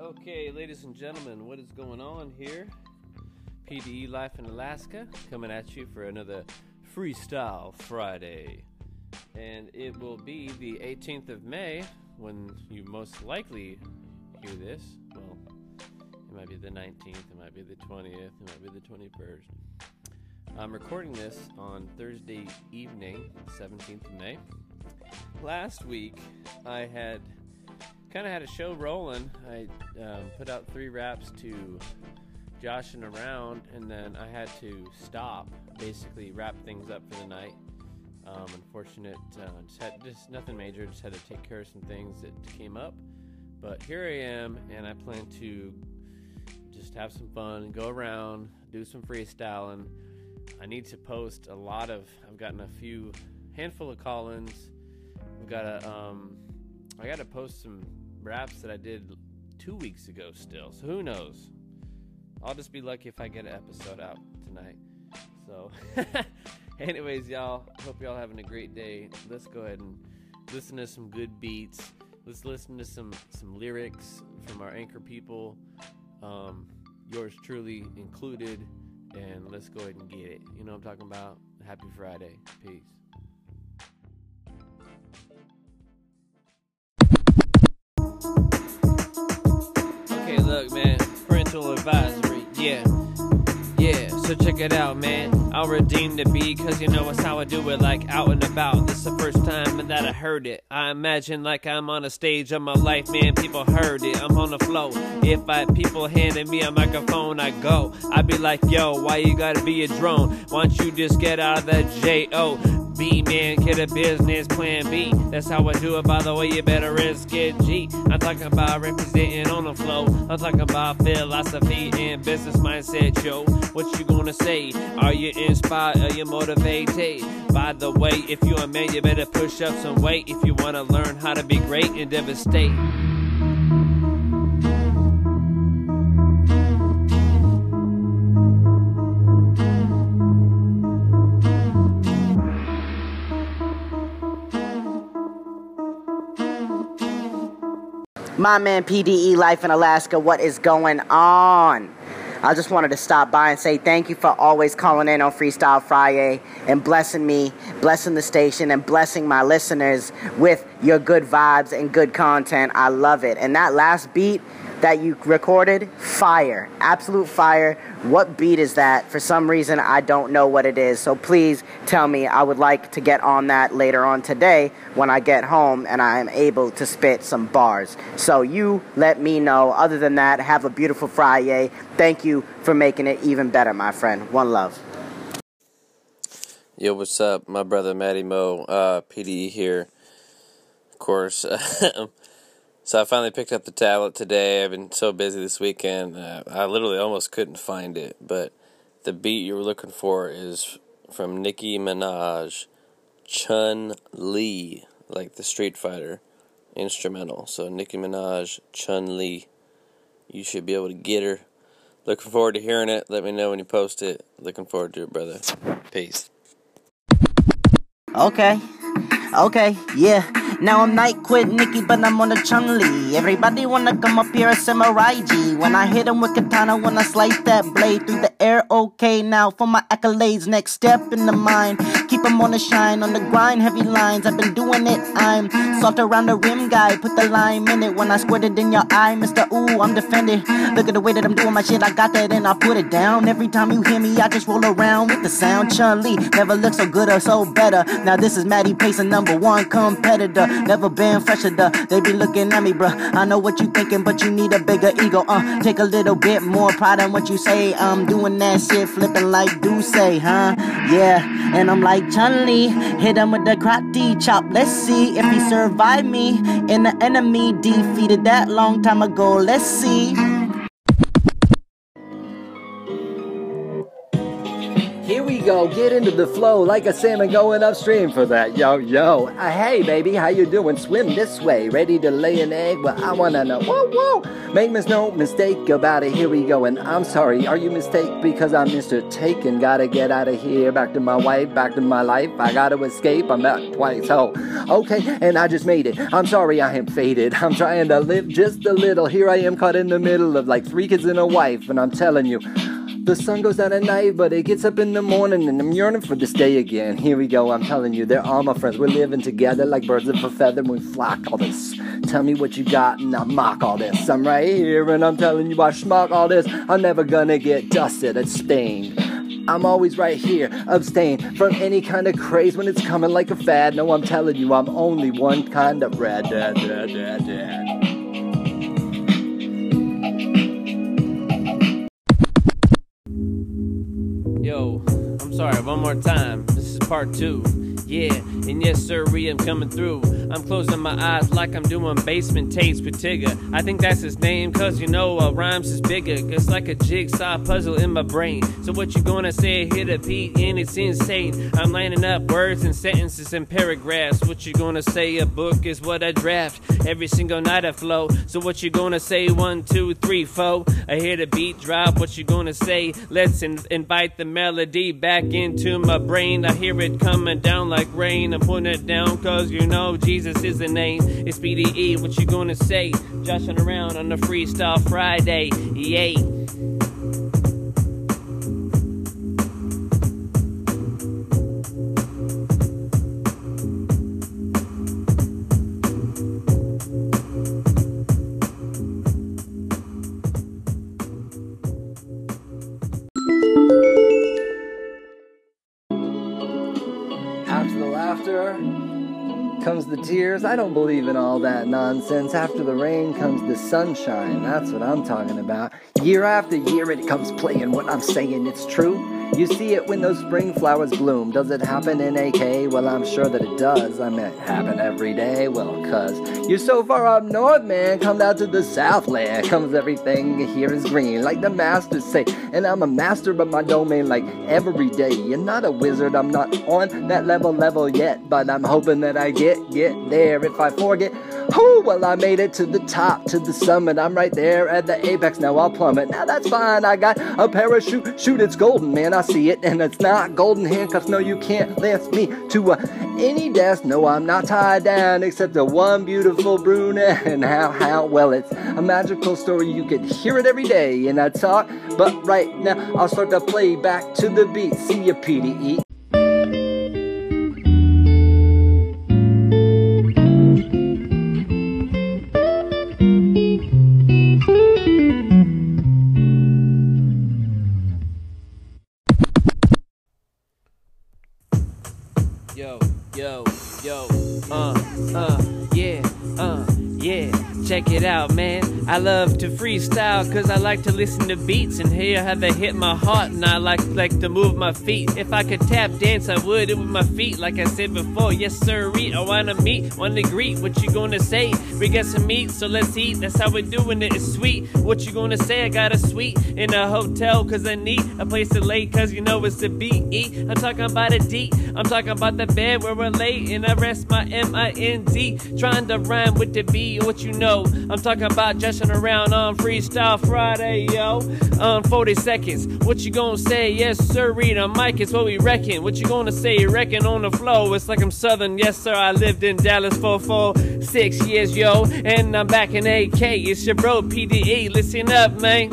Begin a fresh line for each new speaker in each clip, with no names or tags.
Okay, ladies and gentlemen, what is going on here? PDE Life in Alaska coming at you for another Freestyle Friday. And it will be the 18th of May when you most likely hear this. Well, it might be the 19th, it might be the 20th, it might be the 21st. I'm recording this on Thursday evening, 17th of May. Last week, I had kind of had a show rolling. I um, put out three raps to joshing around, and then I had to stop, basically wrap things up for the night. Um, unfortunate, uh, just had just nothing major. Just had to take care of some things that came up. But here I am, and I plan to just have some fun, go around, do some freestyling. I need to post a lot of. I've gotten a few handful of call-ins. I've got to. Um, I got to post some raps that I did two weeks ago still. So who knows? I'll just be lucky if I get an episode out tonight. So, anyways, y'all, hope y'all having a great day. Let's go ahead and listen to some good beats. Let's listen to some some lyrics from our anchor people, um, yours truly included, and let's go ahead and get it. You know what I'm talking about? Happy Friday. Peace. Look, man. Parental advisory. Yeah. Yeah, so check it out, man. I'll redeem the beat, cause you know it's how I do it, like out and about. This is the first time that I heard it. I imagine like I'm on a stage of my life, man. People heard it. I'm on the flow. If I people handed me a microphone, I go. I be like, yo, why you gotta be a drone? Why don't you just get out of the J O? B man, get a business plan B. That's how I do it, by the way, you better risk it. G. I'm talking about representing on the flow. I'm talking about philosophy and business mindset, yo. What you gonna say? Are you inspired? Are you motivated? By the way, if you're a man, you better push up some weight if you wanna learn how to be great and devastate.
My man PDE Life in Alaska, what is going on? I just wanted to stop by and say thank you for always calling in on Freestyle Friday and blessing me, blessing the station, and blessing my listeners with your good vibes and good content. I love it. And that last beat that you recorded, fire. Absolute fire. What beat is that? For some reason, I don't know what it is. So please tell me. I would like to get on that later on today when I get home and I am able to spit some bars. So you let me know. Other than that, have a beautiful Friday. Thank you for making it even better, my friend. One love.
Yo, what's up? My brother Matty Mo, uh, PDE here. Of course. so I finally picked up the tablet today. I've been so busy this weekend. Uh, I literally almost couldn't find it. But the beat you were looking for is from Nicki Minaj, Chun Li, like the Street Fighter instrumental. So Nicki Minaj, Chun Li. You should be able to get her. Looking forward to hearing it. Let me know when you post it. Looking forward to it, brother. Peace.
Okay. Okay, yeah. Now I'm night quit Nikki, but I'm on a Chun Li. Everybody wanna come up here a samurai G. When I hit him with katana, when I slice that blade through the air. Okay, now for my accolades, next step in the mind. Keep 'em on the shine, on the grind, heavy lines. I've been doing it. I'm soft around the rim guy. Put the lime in it when I squirt it in your eye, Mr. Ooh, I'm defended. Look at the way that I'm doing my shit. I got that and I put it down. Every time you hear me, I just roll around with the sound. Chun Li never looked so good or so better. Now this is Maddie Pace, a number one competitor. Never been fresher, duh. They be looking at me, bruh. I know what you thinking, but you need a bigger ego. Uh, take a little bit more pride in what you say. I'm doing that shit, flipping like do say, huh? Yeah, and I'm like Chun Li. Hit him with the karate chop. Let's see if he survived me. And the enemy defeated that long time ago. Let's see.
Go, get into the flow like a salmon going upstream for that. Yo, yo. Uh, hey, baby, how you doing? Swim this way. Ready to lay an egg? Well, I wanna know. Whoa, whoa. Make no mistake about it. Here we go. And I'm sorry, are you mistake? Because I'm Mr. Taken. Gotta get out of here. Back to my wife, back to my life. I gotta escape. I'm back twice. Oh, okay. And I just made it. I'm sorry I am faded. I'm trying to live just a little. Here I am caught in the middle of like three kids and a wife. And I'm telling you, the sun goes down at night, but it gets up in the morning, and I'm yearning for this day again. Here we go, I'm telling you, they're all my friends. We're living together like birds of a feather, we flock all this. Tell me what you got, and I mock all this. I'm right here, and I'm telling you, I schmuck all this. I'm never gonna get dusted and stained. I'm always right here, abstain from any kind of craze when it's coming like a fad. No, I'm telling you, I'm only one kind of rad, dad, dad, dad, dad.
One more time. This is part two. Yeah, and yes, sir, I'm coming through. I'm closing my eyes like I'm doing basement tapes with Tigger. I think that's his name, cause you know uh, rhymes is bigger. It's like a jigsaw puzzle in my brain. So, what you gonna say Hit a beat, And it's insane. I'm lining up words and sentences and paragraphs. What you gonna say? A book is what I draft. Every single night I flow. So, what you gonna say? One, two, three, four. I hear the beat drop. What you gonna say? Let's in- invite the melody back into my brain. I hear it coming down like rain. I'm putting it down cause you know Jesus is the name. It's PDE, what you gonna say? Joshing around on the Freestyle Friday. Yay.
Tears. I don't believe in all that nonsense. After the rain comes the sunshine. That's what I'm talking about. Year after year, it comes playing what I'm saying. It's true. You see it when those spring flowers bloom. Does it happen in AK? Well, I'm sure that it does. I mean, it happen every day. Well, cuz you're so far up north, man. Come down to the southland. Comes everything here is green, like the masters say. And I'm a master of my domain, like every day. You're not a wizard. I'm not on that level level yet, but I'm hoping that I get get there. If I forget, oh well, I made it to the top, to the summit. I'm right there at the apex. Now I'll plummet. Now that's fine. I got a parachute. Shoot, it's golden, man. I see it, and it's not golden handcuffs. No, you can't lance me to uh, any desk. No, I'm not tied down except to one beautiful brunette. And how, how, well, it's a magical story. You could hear it every day and I talk. But right now, I'll start to play back to the beat. See ya, PDE.
Freestyle cause I like to listen to beats and hear how they hit my heart and I like like to move my feet. If I could tap dance, I would it with my feet, like I said before. Yes, sir, I wanna meet, wanna greet. What you gonna say? We got some meat, so let's eat. That's how we're doing it. It's sweet. What you gonna say? I got a suite in a hotel cause I need a place to lay cause you know it's the B-E. I'm talking about a D. I'm talking about the bed where we're late and I rest my M-I-N-D. Trying to rhyme with the B, what you know. I'm talking about dressing around on Freestyle Friday, yo. On 40 seconds. What you gonna say? Yes, sir, read on mic, it's what we reckon. What you gonna say? Reckon on the flow. It's like I'm Southern. Yes, sir, I lived in Dallas for four, six years, yo. And I'm back in AK. It's your bro, PDE. Listen up, man.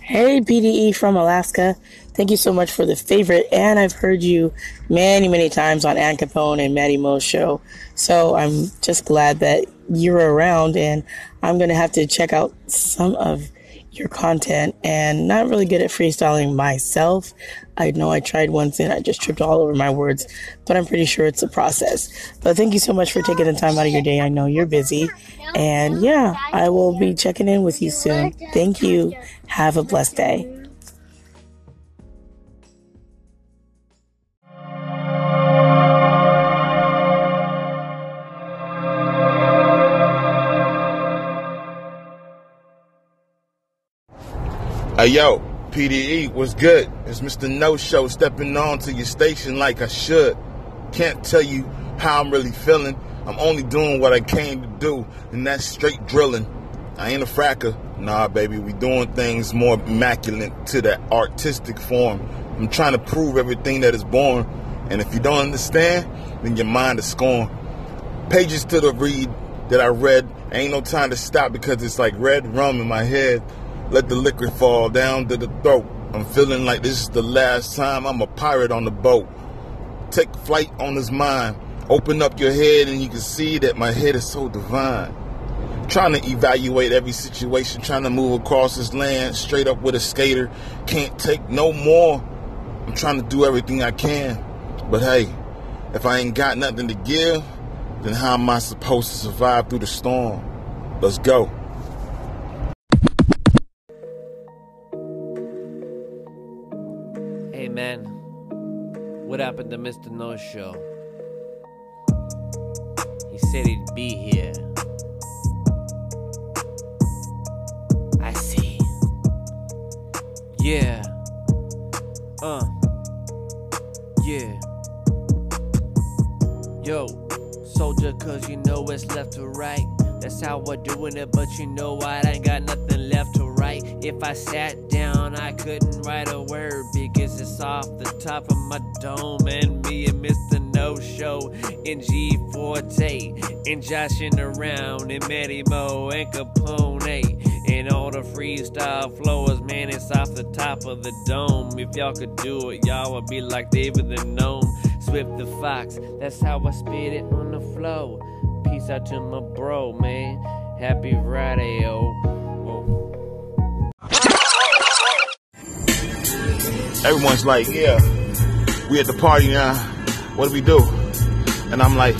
Hey, PDE from Alaska. Thank you so much for the favorite. And I've heard you many, many times on Ann Capone and Matty Mo's show. So I'm just glad that you're around and I'm going to have to check out some of your content and not really good at freestyling myself. I know I tried once and I just tripped all over my words, but I'm pretty sure it's a process. But thank you so much for taking the time out of your day. I know you're busy. And yeah, I will be checking in with you soon. Thank you. Have a blessed day.
Hey yo, PDE was good. It's Mr. No Show stepping on to your station like I should. Can't tell you how I'm really feeling. I'm only doing what I came to do, and that's straight drilling. I ain't a fracker. Nah, baby, we doing things more immaculate to that artistic form. I'm trying to prove everything that is born. And if you don't understand, then your mind is scorn. Pages to the read that I read, ain't no time to stop because it's like red rum in my head. Let the liquor fall down to the throat. I'm feeling like this is the last time I'm a pirate on the boat. Take flight on his mind. Open up your head and you can see that my head is so divine. Trying to evaluate every situation, trying to move across this land straight up with a skater. Can't take no more. I'm trying to do everything I can. But hey, if I ain't got nothing to give, then how am I supposed to survive through the storm? Let's go.
Man, what happened to Mr. No Show? He said he'd be here. I see. Yeah. Uh. Yeah. Yo, soldier, cause you know it's left to right. That's how we're doing it, but you know? I ain't got nothing left to write. If I sat down, I couldn't write a word because it's off the top of my dome. And me and Mr. No Show in G Forte and joshing around and Matty Mo and Capone and all the freestyle flowers, man, it's off the top of the dome. If y'all could do it, y'all would be like David the Gnome, Swift the Fox. That's how I spit it on the flow. Peace out to my bro, man. Happy Friday, yo.
Everyone's like, yeah, we at the party now. What do we do? And I'm like,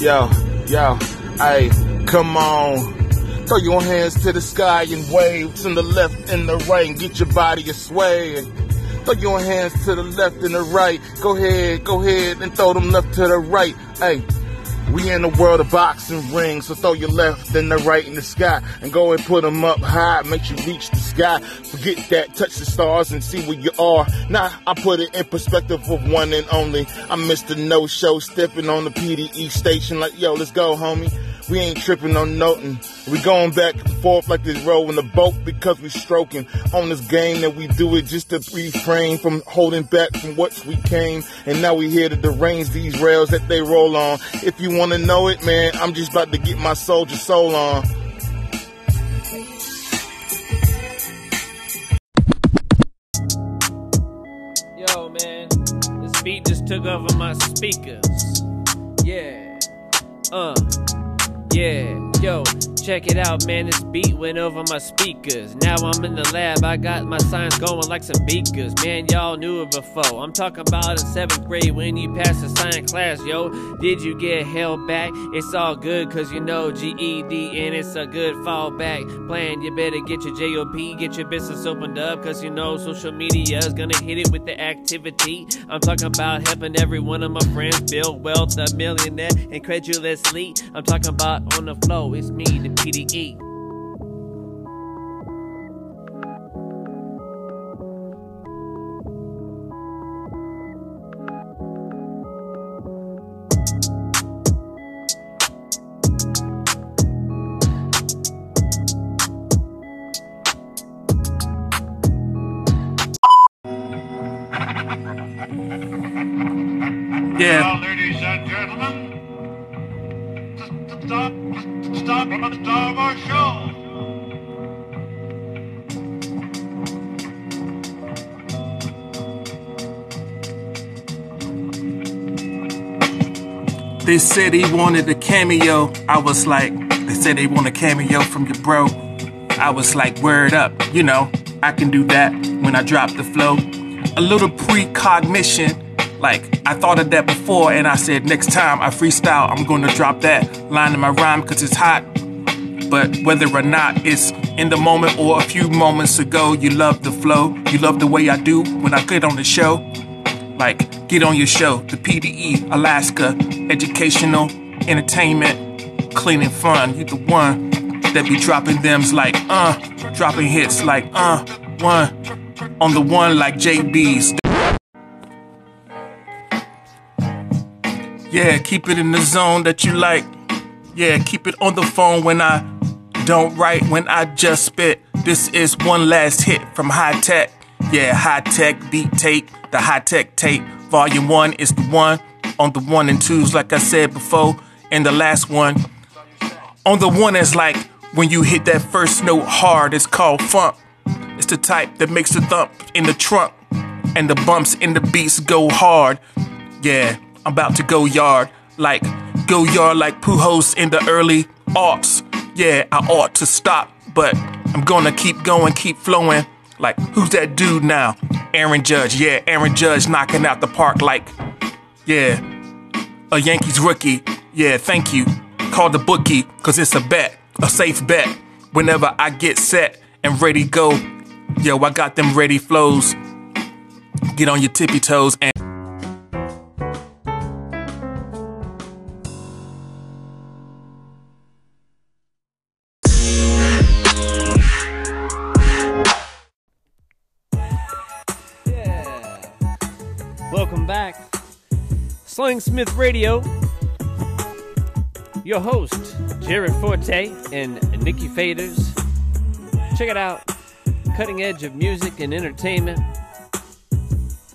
yo, yo, hey, come on. Throw your hands to the sky and wave to the left and the right and get your body a sway. Throw your hands to the left and the right. Go ahead, go ahead and throw them left to the right. Hey, we in the world of boxing rings, so throw your left and the right in the sky and go and put them up high, make you reach the sky. Forget that, touch the stars and see where you are. Now I put it in perspective of one and only. I'm Mr. No Show, stepping on the PDE station like, yo, let's go, homie. We ain't tripping on nothing. We going back and forth like this row in the boat because we stroking on this game that we do it just to refrain from holding back from what we came. And now we here to derange these rails that they roll on. If you want to know it, man, I'm just about to get my soldier soul on.
Yo, man, this beat just took over my speakers. Yeah. Uh. Yeah. Yo, check it out, man. This beat went over my speakers. Now I'm in the lab. I got my science going like some beakers. Man, y'all knew it before. I'm talking about in seventh grade when you passed the science class, yo. Did you get held back? It's all good, cause you know GED and it's a good fallback plan. You better get your JOP, get your business opened up, cause you know social media is gonna hit it with the activity. I'm talking about helping every one of my friends build wealth, a millionaire incredulously. I'm talking about on the flow, it's me, the. PDE.
Yeah.
Star, the star of show.
They said he wanted a cameo. I was like, they said they want a cameo from your bro. I was like, word up, you know, I can do that when I drop the flow. A little precognition. Like, I thought of that before, and I said, next time I freestyle, I'm gonna drop that line in my rhyme because it's hot. But whether or not it's in the moment or a few moments ago, you love the flow. You love the way I do when I get on the show. Like, get on your show, the PDE, Alaska, educational, entertainment, clean and fun. You the one that be dropping thems like, uh, dropping hits like, uh, one on the one like JB's. Yeah, keep it in the zone that you like. Yeah, keep it on the phone when I don't write, when I just spit. This is one last hit from High Tech. Yeah, High Tech beat tape, the High Tech tape. Volume one is the one on the one and twos, like I said before. And the last one on the one is like when you hit that first note hard, it's called funk. It's the type that makes the thump in the trunk and the bumps in the beats go hard. Yeah, I'm about to go yard, like go yard like Pujols in the early aughts. Yeah, I ought to stop, but I'm gonna keep going, keep flowing. Like, who's that dude now? Aaron Judge. Yeah, Aaron Judge knocking out the park like, yeah, a Yankees rookie. Yeah, thank you. Call the bookie, cause it's a bet, a safe bet. Whenever I get set and ready go, yo, I got them ready flows. Get on your tippy toes and
Smith Radio. Your host, Jared Forte and Nikki Faders. Check it out. Cutting edge of music and entertainment.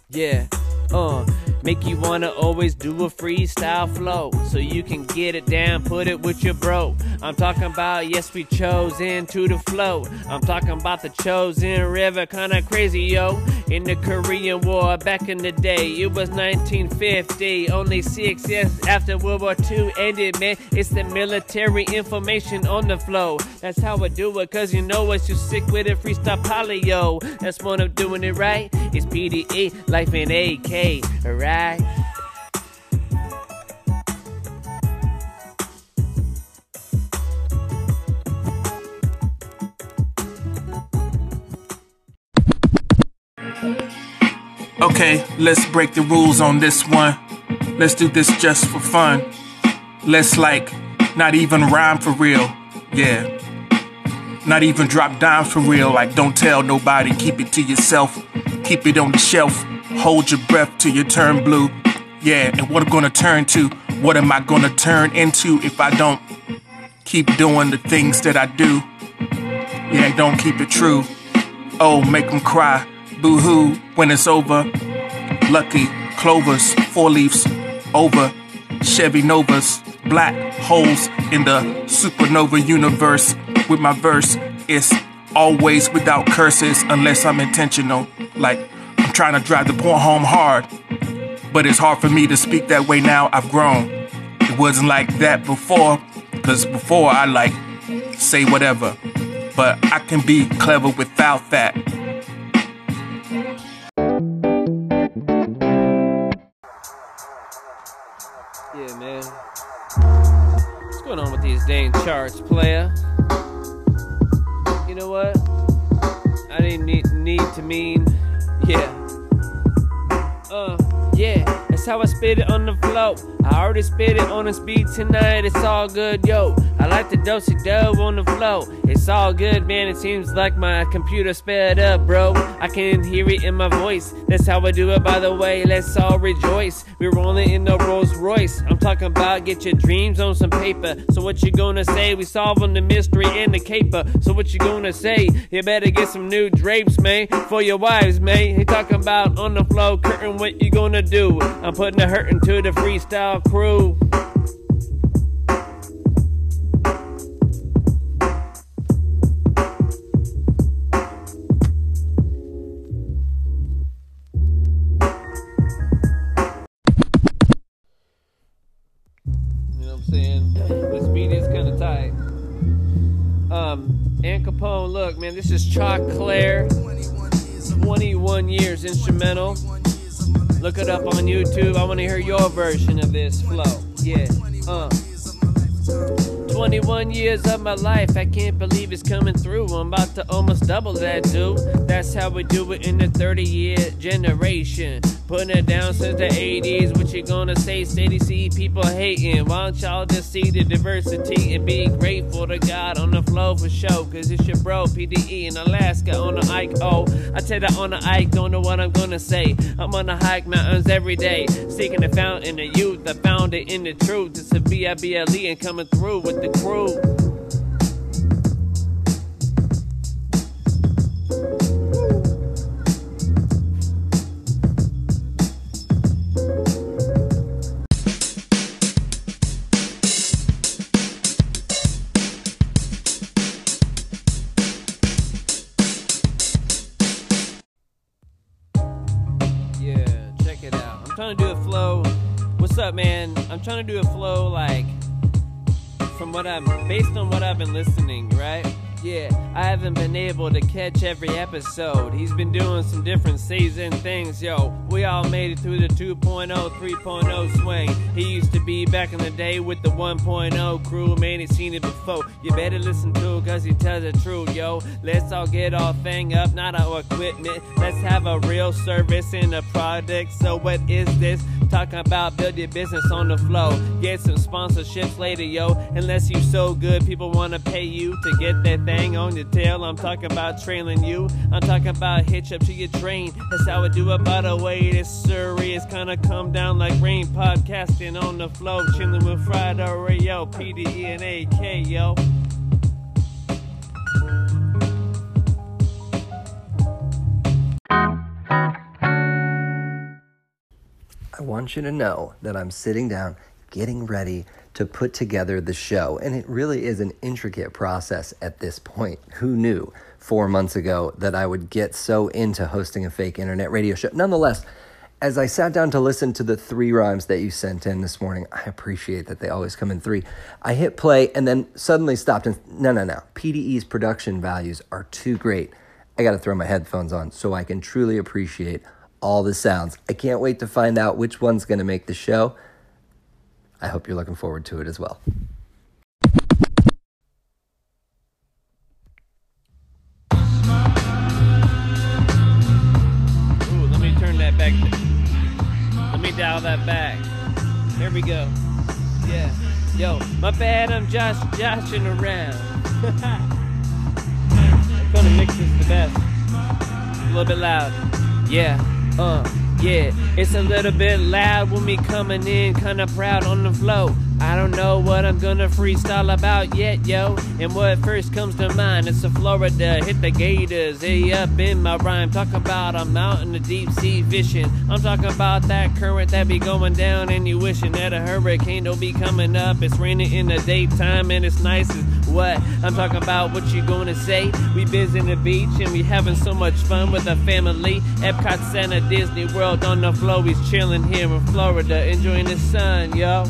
Yeah. Uh, make you wanna always do a freestyle flow so you can get it down, put it with your bro. I'm talking about yes, we chose into the flow. I'm talking about the chosen river, kinda crazy, yo. In the Korean War back in the day, it was 1950, only six years after World War II ended, man. It's the military information on the flow. That's how I do it, cause you know what, you sick with it, freestyle polio. That's when I'm doing it right. It's PDE, life in AK, alright?
Okay, let's break the rules on this one. Let's do this just for fun. Let's like not even rhyme for real. Yeah. Not even drop down for real. Like don't tell nobody. Keep it to yourself. Keep it on the shelf. Hold your breath till you turn blue. Yeah, and what I'm gonna turn to? What am I gonna turn into if I don't keep doing the things that I do? Yeah, don't keep it true. Oh, make them cry. Boo hoo when it's over. Lucky clovers, four leaves over. Chevy Novas, black holes in the supernova universe. With my verse, it's always without curses unless I'm intentional. Like I'm trying to drive the point home hard. But it's hard for me to speak that way now. I've grown. It wasn't like that before, cause before I like say whatever. But I can be clever without that.
These dang charts, player? You know what? I didn't need, need to mean, yeah. Uh, yeah. That's how I spit it on the flow. I already spit it on the speed tonight. It's all good, yo. I like the dosey dough on the flow. It's all good, man. It seems like my computer sped up, bro. I can hear it in my voice. That's how I do it, by the way. Let's all rejoice. We're rolling in the Rolls Royce. I'm talking about get your dreams on some paper. So what you gonna say? We solving the mystery in the caper. So what you gonna say? You better get some new drapes, man, for your wives, man. He talking about on the flow, curtain. What you gonna do? I'm putting the hurt into the freestyle crew. You know what I'm saying? Beat is kind of tight. Um, Capone, look, man, this is Chalk Claire. 21 years instrumental. Look it up on YouTube. I want to hear your version of this flow. Yeah. Uh. 21 years of my life, I can't believe it's coming through. I'm about to almost double that, dude. That's how we do it in the 30 year generation. Putting it down since the 80s. What you gonna say? Steady see people hating. Why don't y'all just see the diversity and be grateful to God on the flow for show? Cause it's your bro, PDE in Alaska on the Ike. Oh, I tell that on the Ike, don't know what I'm gonna say. I'm on the hike mountains every day. Seeking the fountain of youth. I found it in the truth. It's a B-I-B-L-E and coming through with the crew. What's up, man? I'm trying to do a flow like from what I'm based on what I've been listening, right? Yeah, I haven't been able to catch every episode. He's been doing some different season things, yo. We all made it through the 2.0, 3.0 swing. He used to be back in the day with the 1.0 crew, man. He's seen it before. You better listen to it, cause he tells the truth, yo. Let's all get our thing up, not our equipment. Let's have a real service and a product. So, what is this? Talking about build your business on the flow. Get some sponsorships later, yo. Unless you so good, people wanna pay you to get that thing on your tail. I'm talking about trailing you. I'm talking about hitch up to your train. That's how I do it. By the way, this Surrey is kinda come down like rain. Podcasting on the flow, chilling with Friday, yo. PDE and AK, yo.
Want you to know that I'm sitting down, getting ready to put together the show. And it really is an intricate process at this point. Who knew four months ago that I would get so into hosting a fake internet radio show? Nonetheless, as I sat down to listen to the three rhymes that you sent in this morning, I appreciate that they always come in three. I hit play and then suddenly stopped and no, no, no. PDE's production values are too great. I got to throw my headphones on so I can truly appreciate all the sounds. I can't wait to find out which one's going to make the show. I hope you're looking forward to it as well.
Ooh, let me turn that back. Let me dial that back. Here we go. Yeah. Yo, my bad, I'm Josh joshing around. I'm gonna mix this the best. A little bit loud. Yeah. Uh. Yeah. It's a little bit loud with me coming in, kinda proud on the flow. I don't know what I'm gonna freestyle about yet, yo. And what first comes to mind, it's the Florida, hit the Gators, hey up in my rhyme. Talk about I'm out in the deep sea fishing. I'm talking about that current that be going down, and you wishing that a hurricane don't be coming up. It's raining in the daytime, and it's nice as what? I'm talking about what you gonna say. We visiting the beach, and we having so much fun with the family. Epcot Center, Disney World on the flow. He's chilling here in Florida, enjoying the sun, yo.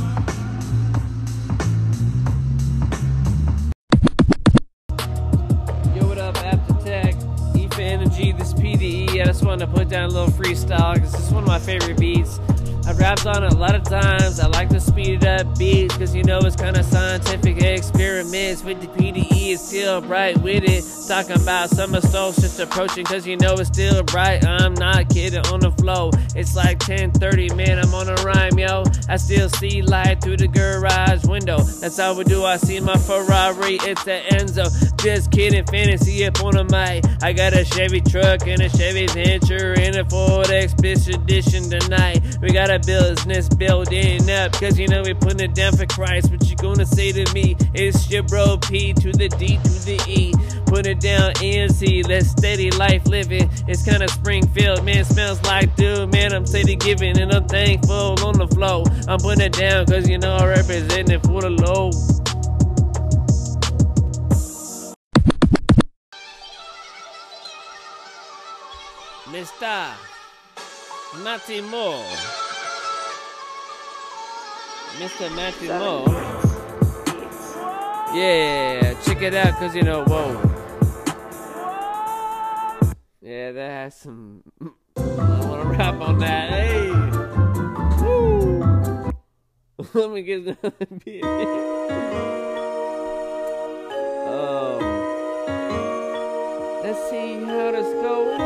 Yo, what up, After? E for Energy, this PDE. I just wanted to put down a little freestyle because it's one of my favorite beats. I've rapped on a lot of times. I like to speed up beats because you know it's kind of scientific experiments with the PDE. It's still bright with it. Talking about summer solstice approaching because you know it's still bright. I'm not kidding on the flow. It's like 10:30, man. I'm on a rhyme, yo. I still see light through the garage window. That's how we do. I see my Ferrari. It's the Enzo. Just kidding. Fantasy up on a mic. I got a Chevy truck and a Chevy Venture and a Ford Expedition tonight. We got a business building up because you know we putting it down for Christ. What you gonna say to me? It's your bro P to the D to the E. Put it down NC. Let's steady life living. It's kind of Springfield, man. Smells like dude, man. I'm steady giving and I'm thankful on the flow. I'm putting it down because you know I represent it for the low. Mr. Matty Moore. Mr. Matty Moore. Yeah, check it out, cause you know, whoa. Yeah, that has some. I wanna rap on that. Hey! Woo! Let me get another beat. Oh. Let's see how this goes.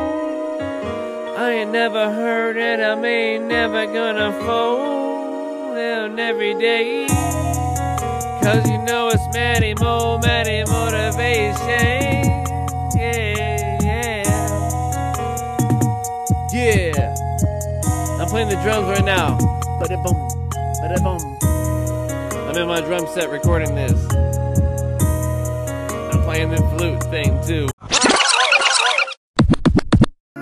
I ain't never heard it, I ain't never gonna fold down every day. Cause you know it's Matty Mo, Matty Motivation. Yeah, yeah. Yeah. I'm playing the drums right now. Ba-da boom, ba-da boom. I'm in my drum set recording this. I'm playing the flute thing too.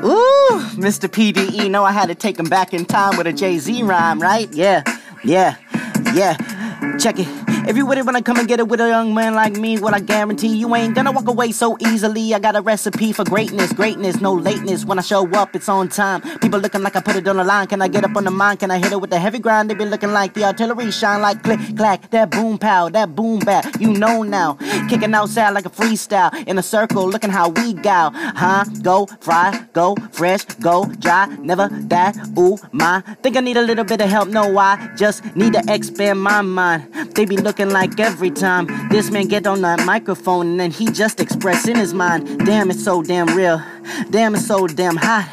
Ooh, Mr. PDE, know I had to take him back in time with a Jay Z rhyme, right? Yeah, yeah, yeah. Check it. If you with it when I come and get it with a young man like me, what I guarantee you ain't gonna walk away so easily. I got a recipe for greatness, greatness, no lateness. When I show up, it's on time. People looking like I put it on the line. Can I get up on the mind? Can I hit it with the heavy grind? They be looking like the artillery shine like click clack. That boom pow, that boom bap. You know now. Kicking outside like a freestyle in a circle. Looking how we go, huh? Go fry, go fresh, go dry, never die. Ooh my, think I need a little bit of help. No, why? Just need to expand my mind. They be looking like every time this man get on that microphone and then he just expressing his mind. Damn, it's so damn real. Damn, it's so damn hot.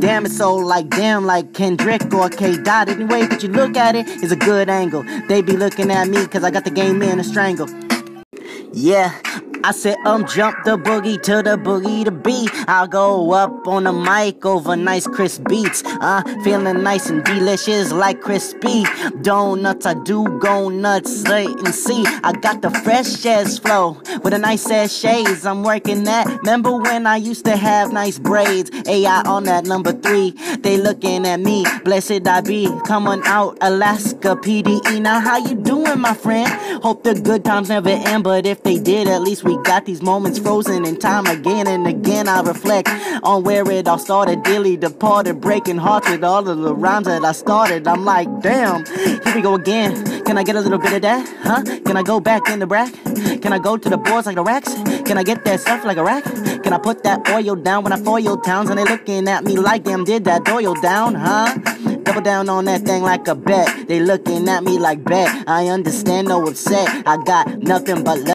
Damn, it's so like damn like Kendrick or K Dot. Anyway, but you look at it, it's a good angle. They be looking at me cause I got the game in a strangle. Yeah, I said um jump the boogie to the boogie to beat. I'll go up on the mic over nice crisp beats. Uh, feeling nice and delicious like crispy donuts. I do go nuts, wait and see. I got the fresh ass flow with a nice ass shades. I'm working that. Remember when I used to have nice braids? AI on that number three. They looking at me, blessed I be. Coming out Alaska PDE. Now how you doing, my friend? Hope the good times never end, but if they did, at least we got these moments frozen in time again and again. I reflect on where it all started. Dilly departed, breaking hearts with all of the rhymes that I started. I'm like, damn, here we go again. Can I get a little bit of that? Huh? Can I go back in the rack? Can I go to the boards like the racks? Can I get that stuff like a rack? Can I put that oil down when I foil towns and they looking at me like damn did that oil down, huh? Double down on that thing like a bet. They looking at me like bet. I understand, no upset. I got nothing but love.